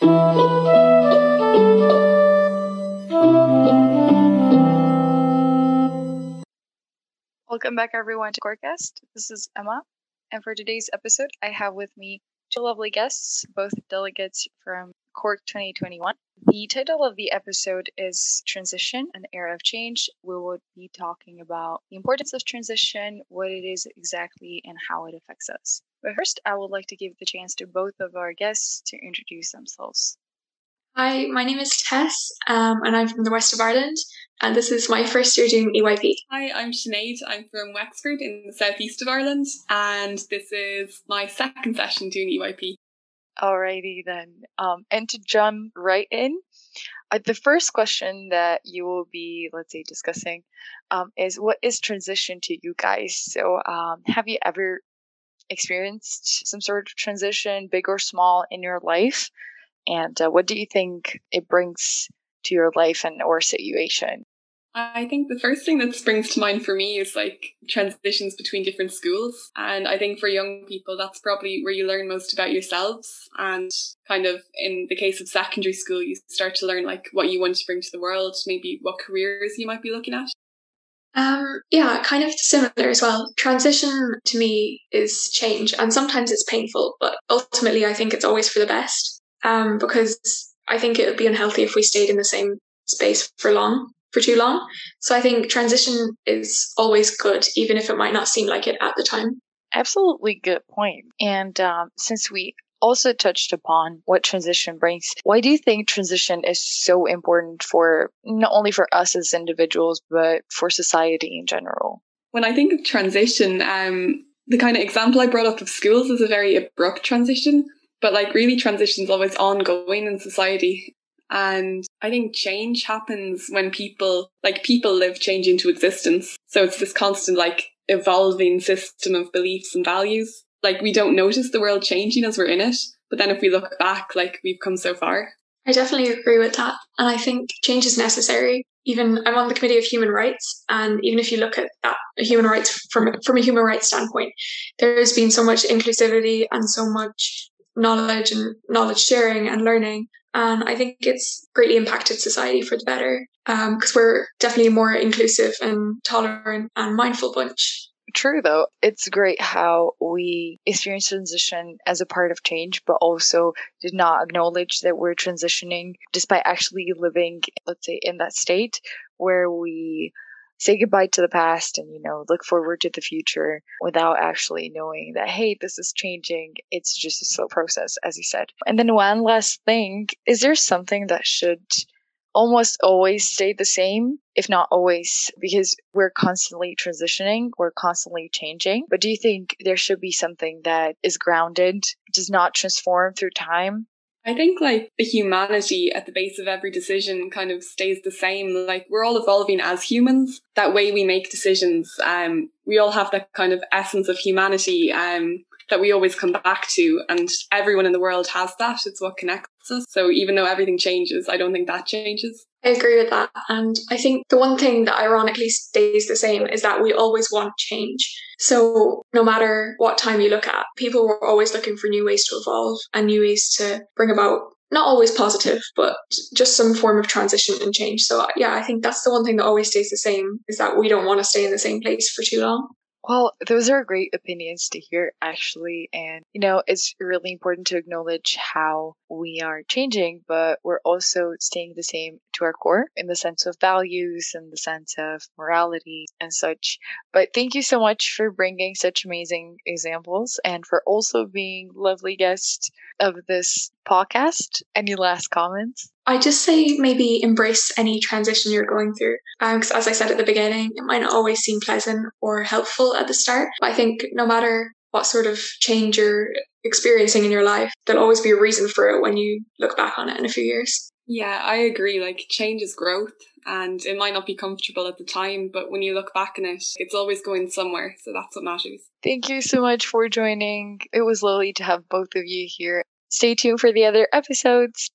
Welcome back, everyone, to Corecast. This is Emma, and for today's episode, I have with me two lovely guests, both delegates from Cork 2021. The title of the episode is Transition, an Era of Change. We will be talking about the importance of transition, what it is exactly, and how it affects us. But first, I would like to give the chance to both of our guests to introduce themselves. Hi, my name is Tess, um, and I'm from the west of Ireland, and this is my first year doing EYP. Hi, I'm Sinead. I'm from Wexford in the southeast of Ireland, and this is my second session doing EYP. Alrighty then. Um, and to jump right in, uh, the first question that you will be, let's say, discussing um, is what is transition to you guys? So, um, have you ever experienced some sort of transition, big or small, in your life? And uh, what do you think it brings to your life and or situation? I think the first thing that springs to mind for me is like transitions between different schools. And I think for young people, that's probably where you learn most about yourselves. And kind of in the case of secondary school, you start to learn like what you want to bring to the world, maybe what careers you might be looking at. Um, yeah, kind of similar as well. Transition to me is change, and sometimes it's painful, but ultimately, I think it's always for the best. Um, because I think it would be unhealthy if we stayed in the same space for long for too long. So I think transition is always good, even if it might not seem like it at the time. Absolutely good point. And um, since we also touched upon what transition brings, why do you think transition is so important for not only for us as individuals, but for society in general? When I think of transition, um, the kind of example I brought up of schools is a very abrupt transition. But like really transition is always ongoing in society. And I think change happens when people, like people live change into existence. So it's this constant, like, evolving system of beliefs and values. Like, we don't notice the world changing as we're in it. But then if we look back, like, we've come so far. I definitely agree with that. And I think change is necessary. Even I'm on the Committee of Human Rights, and even if you look at that human rights from from a human rights standpoint, there has been so much inclusivity and so much knowledge and knowledge sharing and learning and I think it's greatly impacted society for the better because um, we're definitely a more inclusive and tolerant and mindful bunch. True, though. It's great how we experience transition as a part of change, but also did not acknowledge that we're transitioning despite actually living, let's say, in that state where we say goodbye to the past and you know look forward to the future without actually knowing that hey this is changing. It's just a slow process as you said. And then one last thing is there something that should almost always stay the same if not always? Because we're constantly transitioning we're constantly changing. But do you think there should be something that is grounded does not transform through time I think like the humanity at the base of every decision kind of stays the same. Like we're all evolving as humans. That way we make decisions. Um, we all have that kind of essence of humanity. Um, that we always come back to and everyone in the world has that. It's what connects us. So even though everything changes, I don't think that changes. I agree with that. And I think the one thing that ironically stays the same is that we always want change. So no matter what time you look at, people were always looking for new ways to evolve and new ways to bring about not always positive, but just some form of transition and change. So yeah, I think that's the one thing that always stays the same is that we don't want to stay in the same place for too long. Well, those are great opinions to hear, actually. And, you know, it's really important to acknowledge how we are changing, but we're also staying the same to our core in the sense of values and the sense of morality and such. But thank you so much for bringing such amazing examples and for also being lovely guests of this podcast. Any last comments? I just say maybe embrace any transition you're going through. Because um, as I said at the beginning, it might not always seem pleasant or helpful at the start. But I think no matter what sort of change you're experiencing in your life, there'll always be a reason for it when you look back on it in a few years. Yeah, I agree. Like change is growth and it might not be comfortable at the time, but when you look back on it, it's always going somewhere. So that's what matters. Thank you so much for joining. It was lovely to have both of you here. Stay tuned for the other episodes.